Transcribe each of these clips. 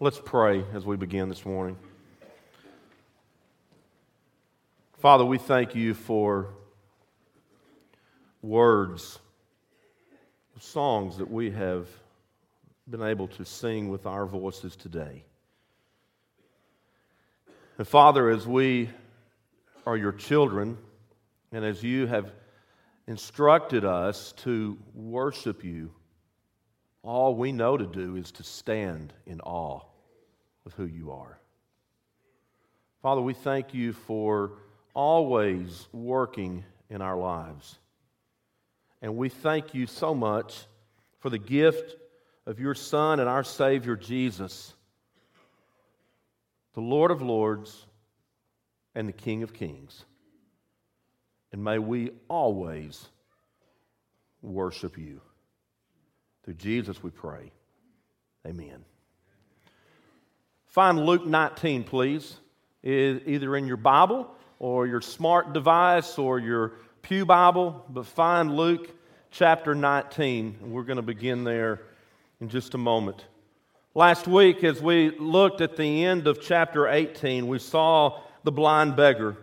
Let's pray as we begin this morning. Father, we thank you for words, songs that we have been able to sing with our voices today. And Father, as we are your children, and as you have instructed us to worship you, all we know to do is to stand in awe of who you are. Father, we thank you for always working in our lives. And we thank you so much for the gift of your Son and our Savior Jesus, the Lord of Lords and the King of Kings. And may we always worship you. Through Jesus we pray. Amen. Find Luke 19, please, either in your Bible or your smart device or your Pew Bible, but find Luke chapter 19. And we're going to begin there in just a moment. Last week, as we looked at the end of chapter 18, we saw the blind beggar.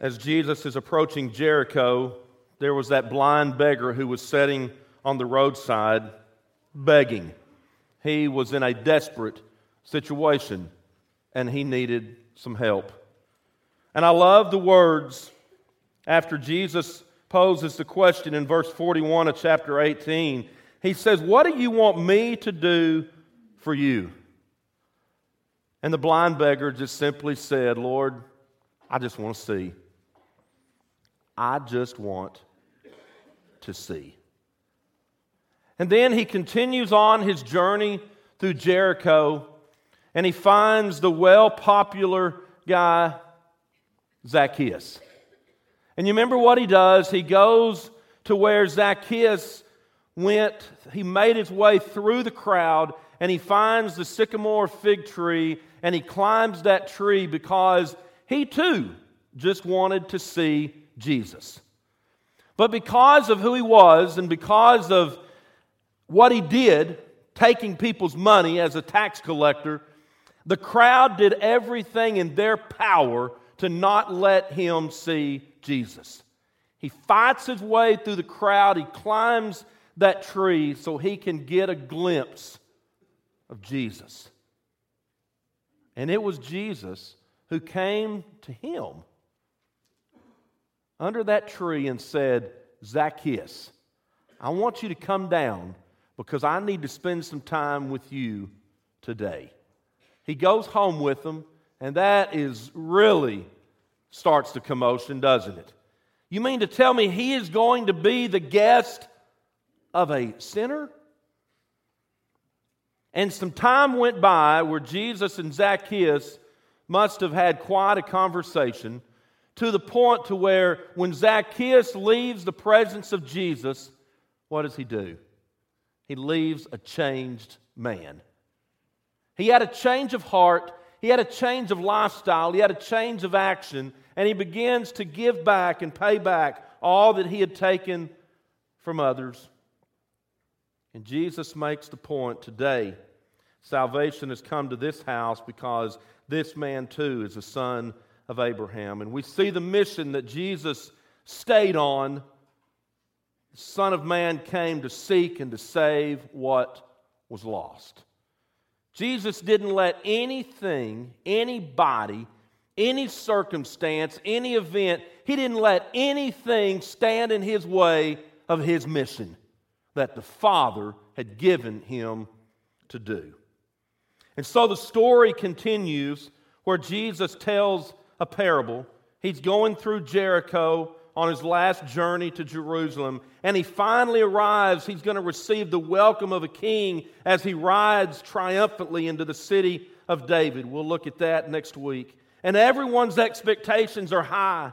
As Jesus is approaching Jericho, there was that blind beggar who was sitting on the roadside begging. He was in a desperate situation and he needed some help. And I love the words after Jesus poses the question in verse 41 of chapter 18. He says, What do you want me to do for you? And the blind beggar just simply said, Lord, I just want to see. I just want to see. And then he continues on his journey through Jericho and he finds the well popular guy, Zacchaeus. And you remember what he does? He goes to where Zacchaeus went, he made his way through the crowd, and he finds the sycamore fig tree, and he climbs that tree because he too just wanted to see Jesus. But because of who he was and because of what he did, taking people's money as a tax collector, the crowd did everything in their power to not let him see Jesus. He fights his way through the crowd, he climbs that tree so he can get a glimpse of Jesus. And it was Jesus who came to him under that tree and said, Zacchaeus, I want you to come down because I need to spend some time with you today. He goes home with them, and that is really starts the commotion, doesn't it? You mean to tell me he is going to be the guest of a sinner? And some time went by where Jesus and Zacchaeus must have had quite a conversation to the point to where when Zacchaeus leaves the presence of Jesus, what does he do? He leaves a changed man. He had a change of heart, he had a change of lifestyle, he had a change of action, and he begins to give back and pay back all that he had taken from others. And Jesus makes the point today salvation has come to this house because this man too is a son of Abraham. And we see the mission that Jesus stayed on. The Son of Man came to seek and to save what was lost. Jesus didn't let anything, anybody, any circumstance, any event, he didn't let anything stand in his way of his mission that the Father had given him to do. And so the story continues where Jesus tells a parable. He's going through Jericho on his last journey to Jerusalem, and he finally arrives. He's going to receive the welcome of a king as he rides triumphantly into the city of David. We'll look at that next week. And everyone's expectations are high,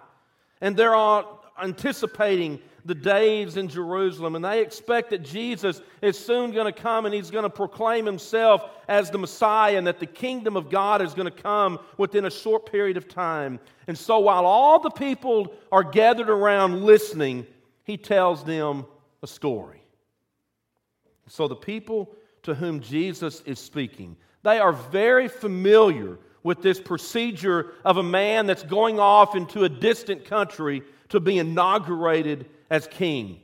and they're all anticipating the days in Jerusalem, and they expect that Jesus is soon going to come and he's going to proclaim himself as the Messiah, and that the kingdom of God is going to come within a short period of time. And so, while all the people are gathered around listening, he tells them a story. So the people to whom Jesus is speaking. They are very familiar with this procedure of a man that's going off into a distant country to be inaugurated as king.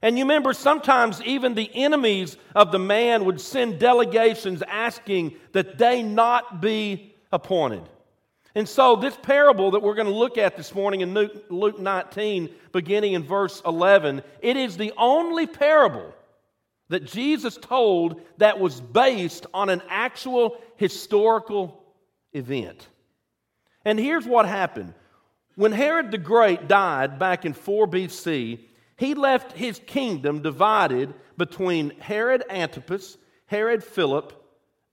And you remember, sometimes even the enemies of the man would send delegations asking that they not be appointed. And so, this parable that we're going to look at this morning in Luke 19, beginning in verse 11, it is the only parable that Jesus told that was based on an actual historical event. And here's what happened when Herod the Great died back in 4 BC, he left his kingdom divided between Herod Antipas, Herod Philip,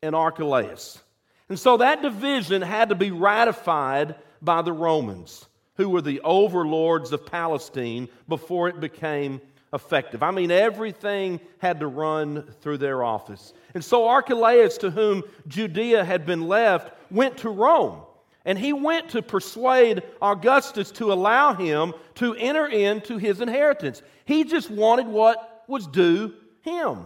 and Archelaus. And so that division had to be ratified by the Romans, who were the overlords of Palestine before it became effective. I mean, everything had to run through their office. And so Archelaus, to whom Judea had been left, went to Rome. And he went to persuade Augustus to allow him to enter into his inheritance. He just wanted what was due him.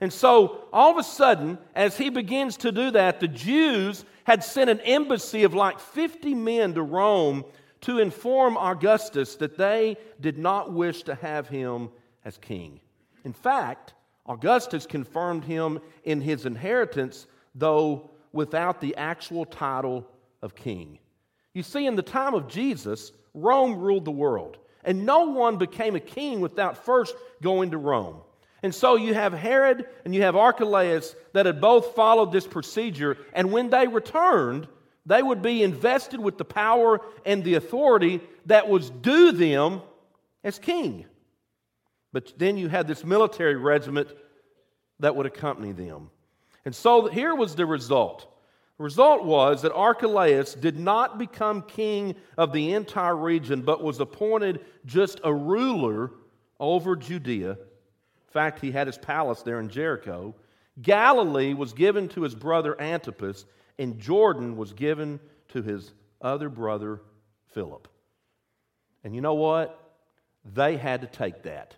And so, all of a sudden, as he begins to do that, the Jews had sent an embassy of like 50 men to Rome to inform Augustus that they did not wish to have him as king. In fact, Augustus confirmed him in his inheritance, though without the actual title of king. You see, in the time of Jesus, Rome ruled the world, and no one became a king without first going to Rome. And so you have Herod and you have Archelaus that had both followed this procedure, and when they returned, they would be invested with the power and the authority that was due them as king. But then you had this military regiment that would accompany them. And so here was the result. The result was that Archelaus did not become king of the entire region, but was appointed just a ruler over Judea In fact, he had his palace there in Jericho. Galilee was given to his brother Antipas, and Jordan was given to his other brother Philip. And you know what? They had to take that.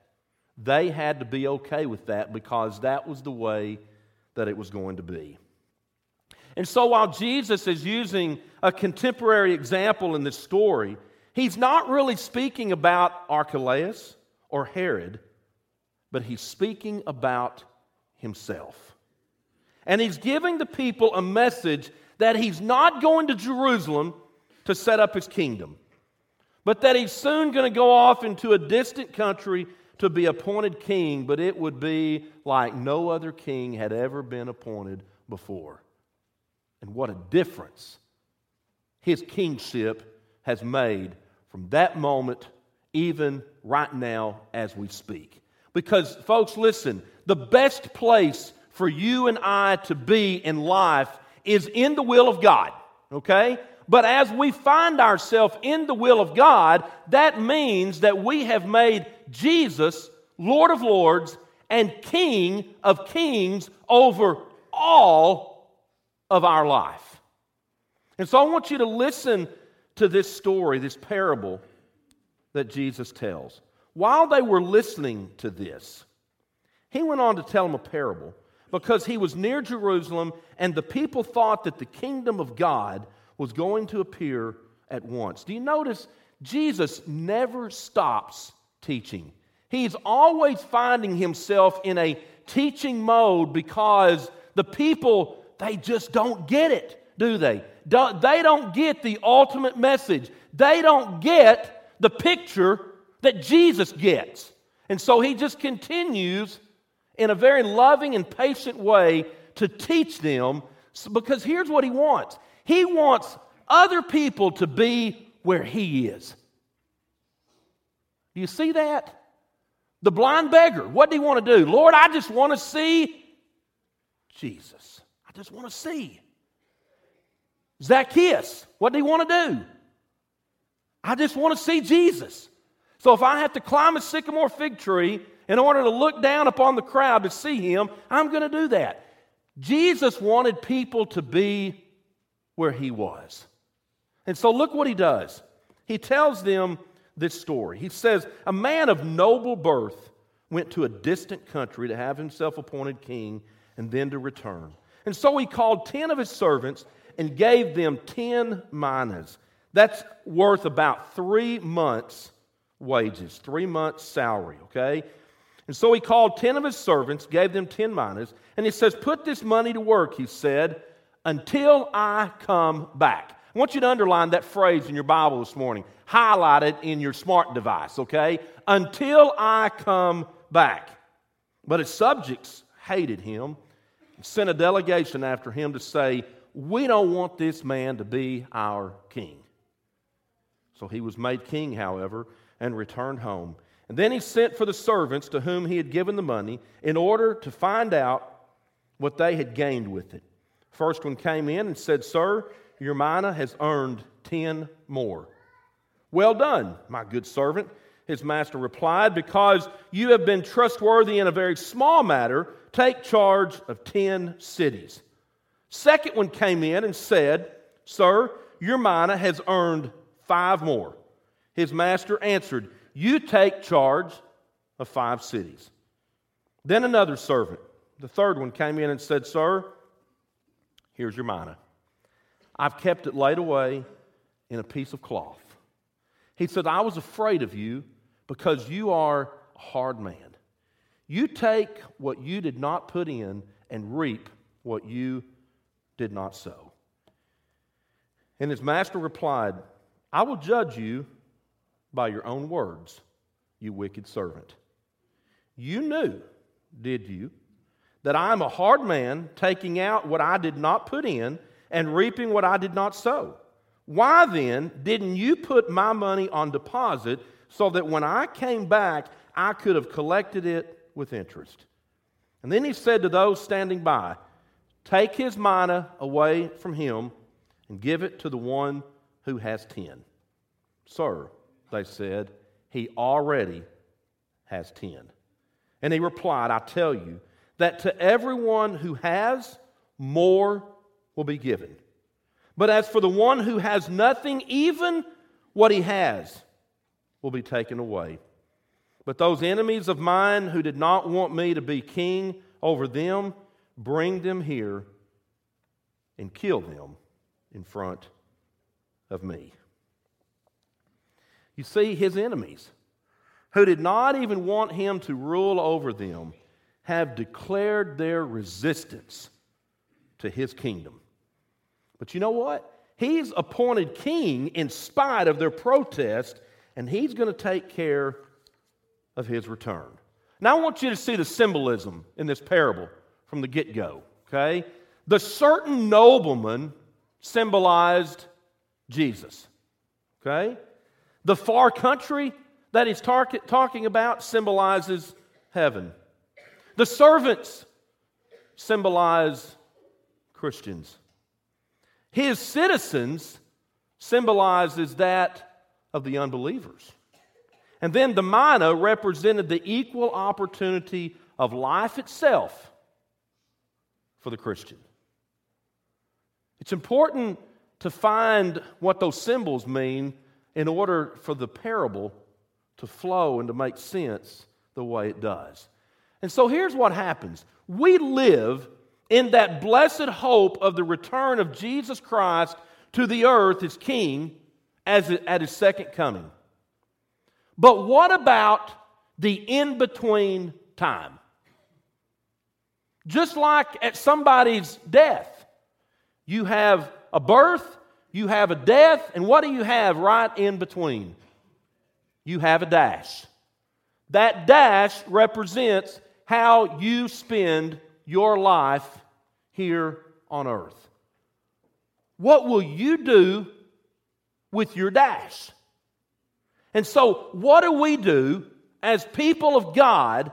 They had to be okay with that because that was the way that it was going to be. And so while Jesus is using a contemporary example in this story, he's not really speaking about Archelaus or Herod but he's speaking about himself. And he's giving the people a message that he's not going to Jerusalem to set up his kingdom, but that he's soon going to go off into a distant country to be appointed king, but it would be like no other king had ever been appointed before. And what a difference his kingship has made from that moment, even right now as we speak. Because, folks, listen, the best place for you and I to be in life is in the will of God, okay? But as we find ourselves in the will of God, that means that we have made Jesus Lord of Lords and King of Kings over all of our life. And so I want you to listen to this story, this parable that Jesus tells. While they were listening to this, he went on to tell them a parable because he was near Jerusalem and the people thought that the kingdom of God was going to appear at once. Do you notice Jesus never stops teaching? He's always finding himself in a teaching mode because the people, they just don't get it, do they? They don't get the ultimate message. They don't get the picture that Jesus gets. And so he just continues in a very loving and patient way to teach them because here's what he wants he wants other people to be where he is. Do you see that? The blind beggar, what do he want to do? Lord, I just want to see Jesus. Just want to see. Zacchaeus, what did he want to do? I just want to see Jesus. So if I have to climb a sycamore fig tree in order to look down upon the crowd to see him, I'm going to do that. Jesus wanted people to be where he was. And so look what he does. He tells them this story. He says, A man of noble birth went to a distant country to have himself appointed king, and then to return. And so he called ten of his servants and gave them ten minas. That's worth about three months' wages, three months' salary, okay? And so he called ten of his servants, gave them ten minas, and he says, Put this money to work, he said, until I come back. I want you to underline that phrase in your Bible this morning. Highlight it in your smart device, okay? Until I come back. But his subjects hated him, sent a delegation after him to say, We don't want this man to be our king. So he was made king, however, and returned home. And then he sent for the servants to whom he had given the money in order to find out what they had gained with it. First one came in and said, Sir, your mina has earned ten more. Well done, my good servant. His master replied, Because you have been trustworthy in a very small matter, take charge of ten cities. Second one came in and said, Sir, your mina has earned five more. His master answered, You take charge of five cities. Then another servant, the third one, came in and said, Sir, here's your mina. I've kept it laid away in a piece of cloth. He said, I was afraid of you because you are a hard man. You take what you did not put in and reap what you did not sow. And his master replied, I will judge you by your own words, you wicked servant. You knew, did you, that I am a hard man, taking out what I did not put in and reaping what I did not sow? Why then didn't you put my money on deposit so that when I came back, I could have collected it with interest? And then he said to those standing by, Take his mina away from him and give it to the one who has ten. Sir, they said, he already has ten. And he replied, I tell you that to everyone who has, more will be given. But as for the one who has nothing, even what he has will be taken away. But those enemies of mine who did not want me to be king over them, bring them here and kill them in front of me. You see, his enemies, who did not even want him to rule over them, have declared their resistance to his kingdom. But you know what? He's appointed king in spite of their protest, and he's going to take care of his return. Now, I want you to see the symbolism in this parable from the get go, okay? The certain nobleman symbolized Jesus. Okay? The far country that he's tar- talking about symbolizes heaven. The servants symbolize Christians. His citizens symbolizes that of the unbelievers. And then the mina represented the equal opportunity of life itself for the Christian. It's important to find what those symbols mean in order for the parable to flow and to make sense the way it does. And so here's what happens we live in that blessed hope of the return of Jesus Christ to the earth as King as at his second coming. But what about the in between time? Just like at somebody's death, you have a birth, you have a death, and what do you have right in between? You have a dash. That dash represents how you spend your life here on earth. What will you do with your dash? And so, what do we do as people of God,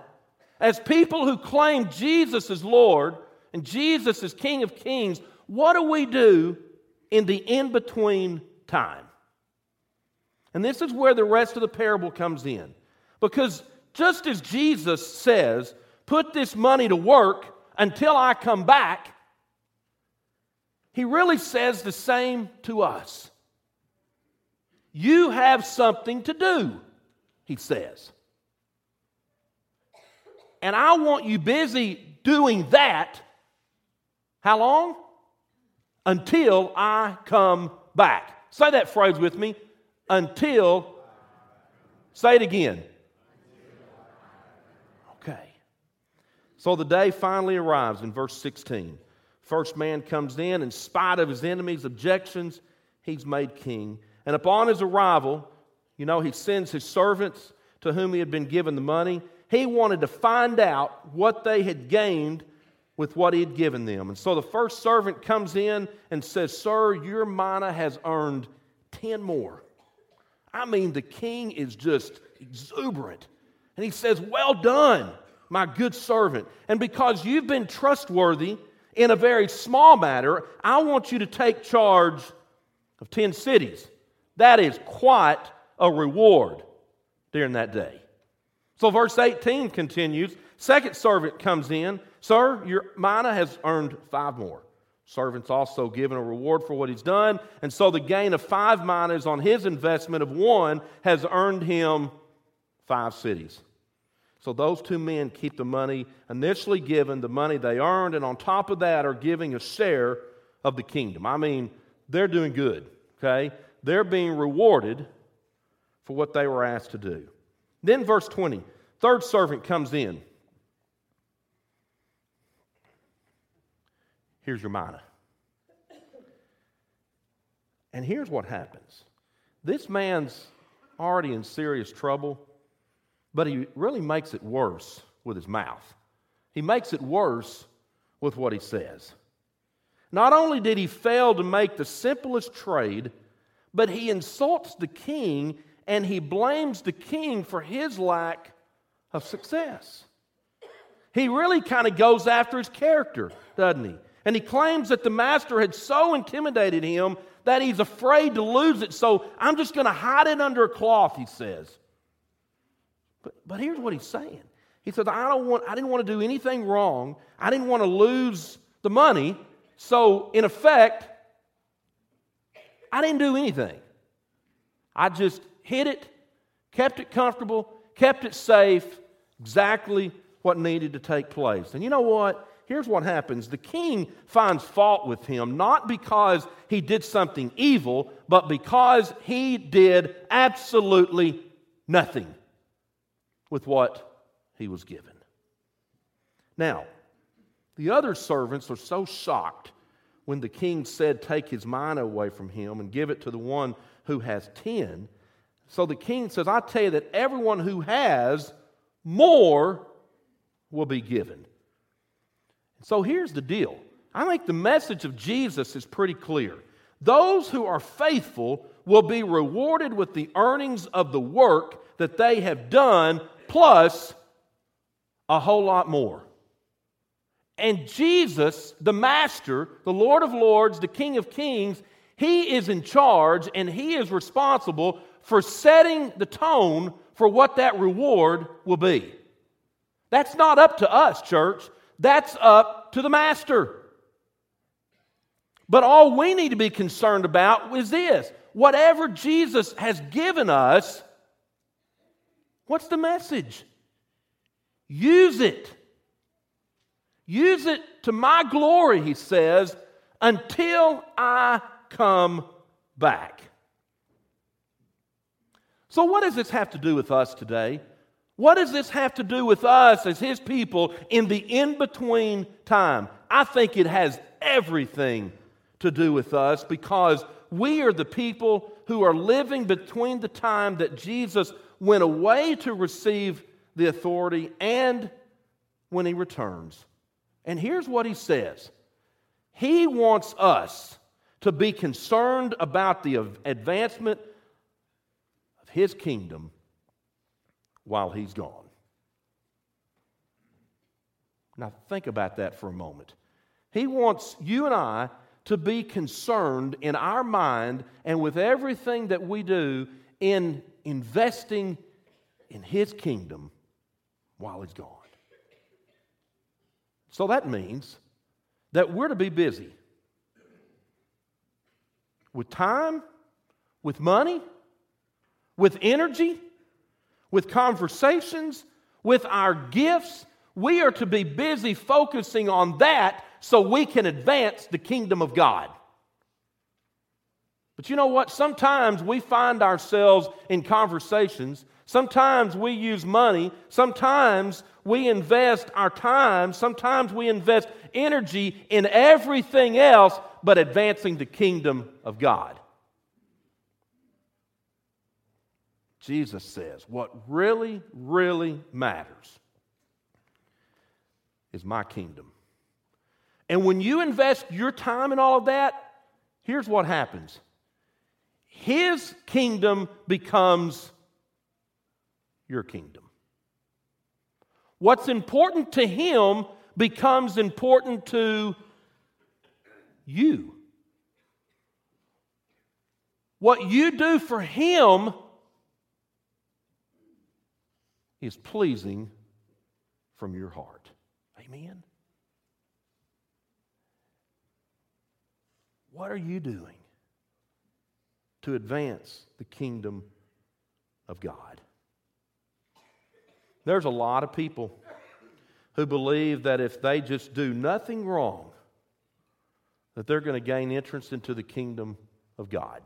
as people who claim Jesus as Lord and Jesus as King of Kings? what do we do in the in between time? And this is where the rest of the parable comes in. Because just as Jesus says, put this money to work until I come back, he really says the same to us. You have something to do, he says. And I want you busy doing that How long? Until I come back. Say that phrase with me. Until, say it again. Okay. So the day finally arrives in verse 16. First man comes in, in spite of his enemies' objections, he's made king. And upon his arrival, you know, he sends his servants to whom he had been given the money. He wanted to find out what they had gained with what he had given them. And so the first servant comes in and says, Sir, your mina has earned 10 more. I mean, the king is just exuberant. And he says, Well done, my good servant. And because you've been trustworthy in a very small matter, I want you to take charge of 10 cities. That is quite a reward during that day. So, verse 18 continues Second servant comes in, Sir, your mina has earned five more. Servant's also given a reward for what he's done, and so the gain of five minas on his investment of one has earned him five cities. So those two men keep the money initially given, the money they earned, and on top of that are giving a share of the kingdom. I mean, they're doing good, okay? They're being rewarded for what they were asked to do. Then, verse 20, third servant comes in. Here's your mina. And here's what happens this man's already in serious trouble, but he really makes it worse with his mouth. He makes it worse with what he says. Not only did he fail to make the simplest trade, but he insults the king and he blames the king for his lack of success. He really kind of goes after his character, doesn't he? And he claims that the master had so intimidated him that he's afraid to lose it. So I'm just going to hide it under a cloth, he says. But, but here's what he's saying. He says, I, don't want, I didn't want to do anything wrong. I didn't want to lose the money. So, in effect, I didn't do anything. I just hid it, kept it comfortable, kept it safe, exactly what needed to take place. And you know what? Here's what happens the king finds fault with him, not because he did something evil, but because he did absolutely nothing with what he was given. Now, the other servants are so shocked when the king said, Take his mina away from him and give it to the one who has ten, so the king says, I tell you that everyone who has more will be given. So here's the deal I think the message of Jesus is pretty clear. Those who are faithful will be rewarded with the earnings of the work that they have done, plus a whole lot more. And Jesus, the Master, the Lord of Lords, the King of Kings, He is in charge and He is responsible for setting the tone for what that reward will be. That's not up to us, church. That's up to the master. But all we need to be concerned about is this whatever Jesus has given us, what's the message? Use it. Use it to my glory, he says, until I come back. So, what does this have to do with us today? What does this have to do with us as His people in the in between time? I think it has everything to do with us because we are the people who are living between the time that Jesus went away to receive the authority and when He returns. And here's what He says He wants us to be concerned about the advancement of his kingdom while he's gone. Now, think about that for a moment. He wants you and I to be concerned in our mind and with everything that we do in investing in his kingdom while he's gone. So that means that we're to be busy with time, with money, with energy, with conversations, with our gifts. We are to be busy focusing on that so we can advance the kingdom of God. But you know what? Sometimes we find ourselves in conversations. Sometimes we use money. Sometimes we invest our time. Sometimes we invest energy in everything else but advancing the kingdom of God. Jesus says, what really, really matters is my kingdom. And when you invest your time in all of that, here's what happens His kingdom becomes your kingdom. What's important to Him becomes important to you. What you do for Him is pleasing from your heart. Amen? What are you doing to advance the kingdom of God? There's a lot of people who believe that if they just do nothing wrong, that they're going to gain entrance into the kingdom of God.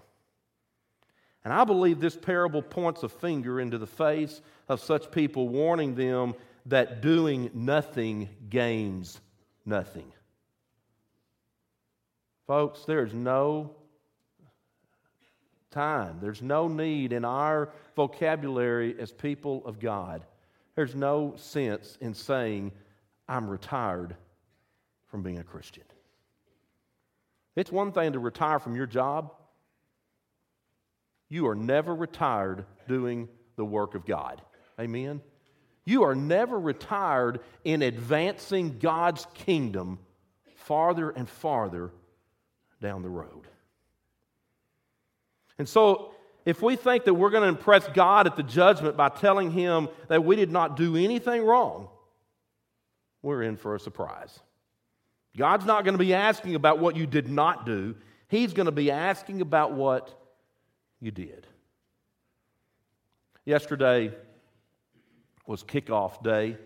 And I believe this parable points a finger into the face of such people, warning them that doing nothing gains nothing. Folks, there's no time, there's no need in our vocabulary as people of God. There's no sense in saying, I'm retired from being a Christian. It's one thing to retire from your job. You are never retired doing the work of God. Amen? You are never retired in advancing God's kingdom farther and farther down the road. And so, if we think that we're going to impress God at the judgment by telling Him that we did not do anything wrong, we're in for a surprise. God's not going to be asking about what you did not do, He's going to be asking about what you did. Yesterday was kickoff day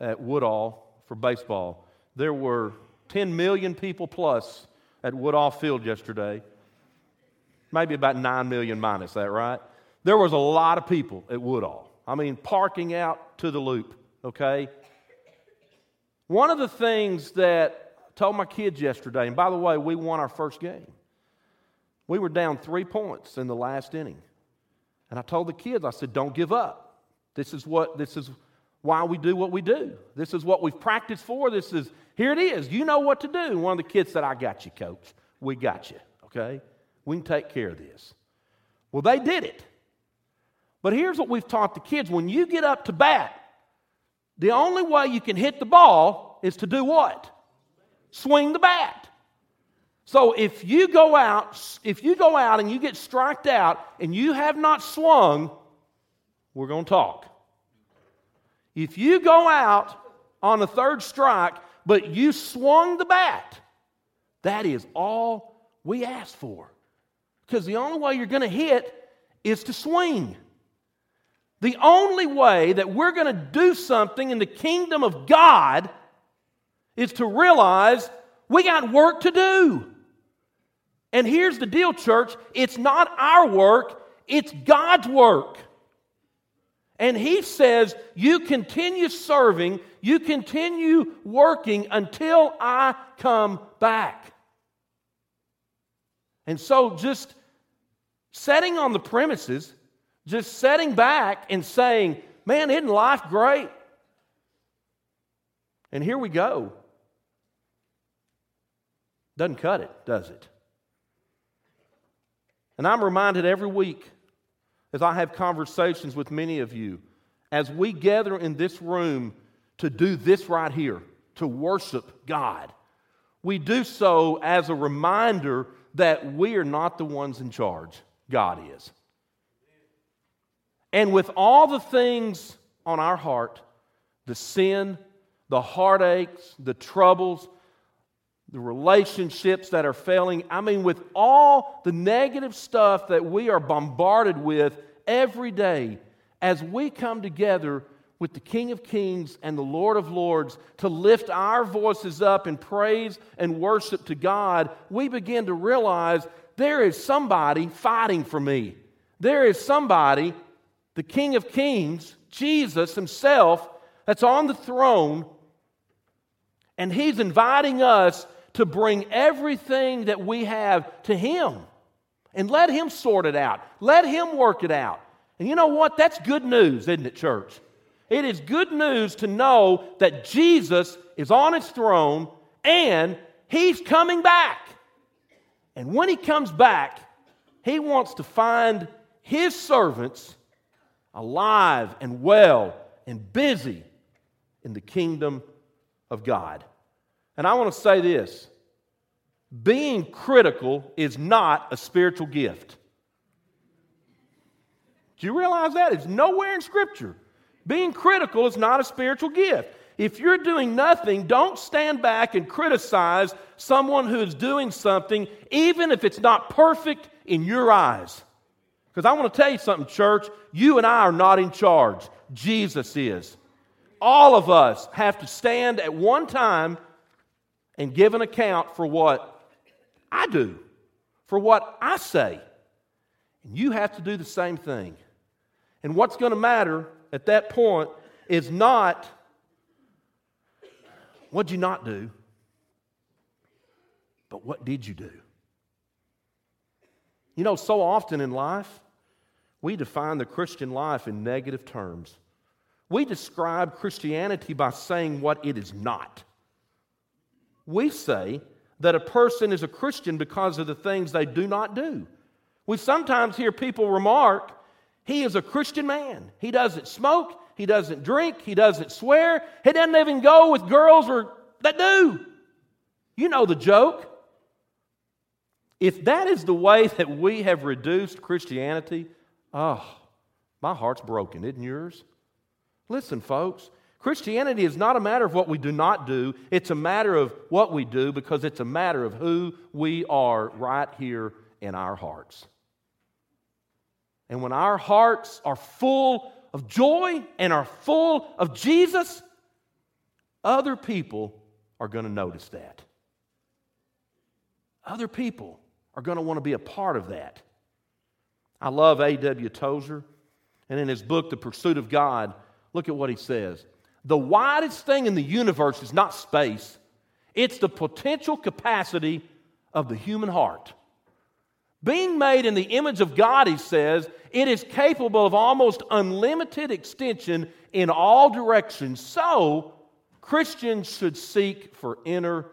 at Woodall for baseball. There were 10 million people plus at Woodall Field yesterday. Maybe about 9 million minus that, right? There was a lot of people at Woodall. I mean, parking out to the loop, okay? One of the things that I told my kids yesterday, and by the way, we won our first game. We were down three points in the last inning. And I told the kids, I said, don't give up. This is what this is why we do what we do. This is what we've practiced for. This is here it is. You know what to do. One of the kids said, I got you, coach. We got you. Okay? We can take care of this. Well, they did it. But here's what we've taught the kids when you get up to bat, the only way you can hit the ball is to do what? Swing the bat. So if you go out, if you go out and you get striked out and you have not swung, we're going to talk. If you go out on a third strike, but you swung the bat, that is all we ask for. Because the only way you're going to hit is to swing. The only way that we're going to do something in the kingdom of God is to realize we got work to do. And here's the deal, church it's not our work, it's God's work. And He says, You continue serving, you continue working until I come back. And so, just setting on the premises, just setting back and saying, Man, isn't life great? And here we go. Doesn't cut it, does it? And I'm reminded every week as I have conversations with many of you, as we gather in this room to do this right here, to worship God, we do so as a reminder that we are not the ones in charge, God is. And with all the things on our heart, the sin, the heartaches, the troubles, the relationships that are failing. I mean, with all the negative stuff that we are bombarded with every day, as we come together, with the King of Kings and the Lord of Lords to lift our voices up in praise and worship to God, we begin to realize there is somebody fighting for me. There is somebody, the King of Kings, Jesus Himself, that's on the throne, and He's inviting us to bring everything that we have to Him and let Him sort it out. Let Him work it out. And you know what? That's good news, isn't it, church? It is good news to know that Jesus is on his throne and he's coming back. And when he comes back, he wants to find his servants alive and well and busy in the kingdom of God. And I want to say this being critical is not a spiritual gift. Do you realize that? It's nowhere in Scripture. Being critical is not a spiritual gift. If you're doing nothing, don't stand back and criticize someone who is doing something, even if it's not perfect in your eyes. Because I want to tell you something, church. You and I are not in charge, Jesus is. All of us have to stand at one time and give an account for what I do, for what I say. And you have to do the same thing. And what's going to matter at that point is not what'd you not do, but what did you do? You know, so often in life, we define the Christian life in negative terms. We describe Christianity by saying what it is not. We say that a person is a Christian because of the things they do not do. We sometimes hear people remark he is a Christian man. He doesn't smoke, he doesn't drink, he doesn't swear, he doesn't even go with girls or that do. You know the joke. If that is the way that we have reduced Christianity, oh, my heart's broken, isn't yours? Listen, folks, Christianity is not a matter of what we do not do, it's a matter of what we do because it's a matter of who we are right here in our hearts. And when our hearts are full of joy and are full of Jesus, other people are going to notice that. Other people are going to want to be a part of that. I love A.W. Tozer, and in his book, The Pursuit of God, look at what he says. The widest thing in the universe is not space, it's the potential capacity of the human heart. Being made in the image of God, he says, it is capable of almost unlimited extension in all directions. So, Christians should seek for inner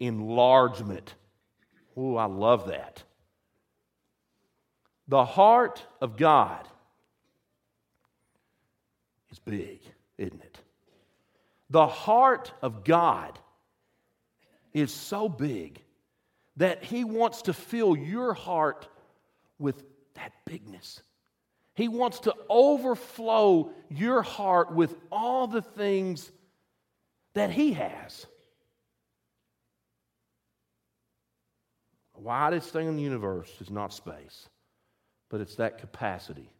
enlargement. Oh, I love that. The heart of God is big, isn't it? The heart of God is so big that He wants to fill your heart with that bigness. He wants to overflow your heart with all the things that He has. The widest thing in the universe is not space, but it's that capacity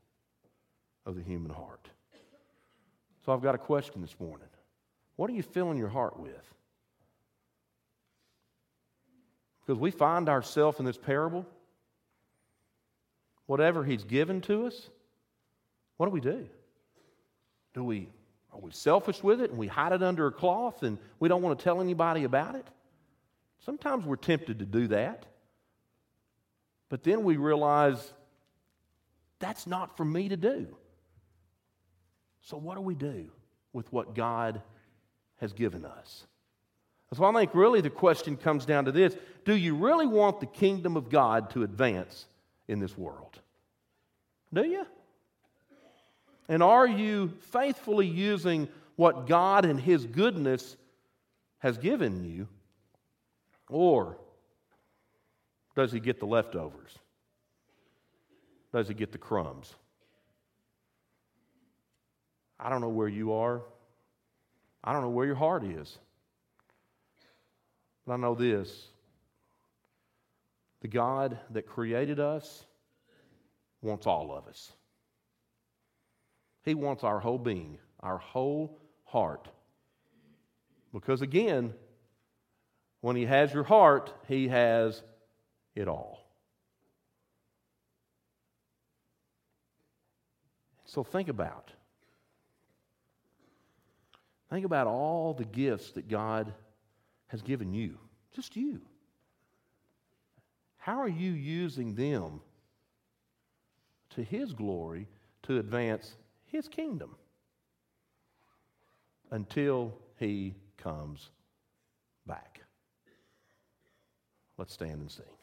of the human heart. So I've got a question this morning. What are you filling your heart with? Because we find ourselves in this parable, whatever He's given to us, what do we do? Do we are we selfish with it and we hide it under a cloth and we don't want to tell anybody about it? Sometimes we're tempted to do that. But then we realize that's not for me to do. So, what do we do with what God has given us? So, I think really the question comes down to this Do you really want the kingdom of God to advance in this world? Do you? And are you faithfully using what God and His goodness has given you? Or does He get the leftovers? Does He get the crumbs? I don't know where you are. I don't know where your heart is. But I know this the God that created us wants all of us. He wants our whole being. our whole heart. Because again, when He has your heart, He has it all. So think about. Think about all the gifts that God has given you, just you. How are you using them to His glory to advance His kingdom until He comes back? Let's stand and sing.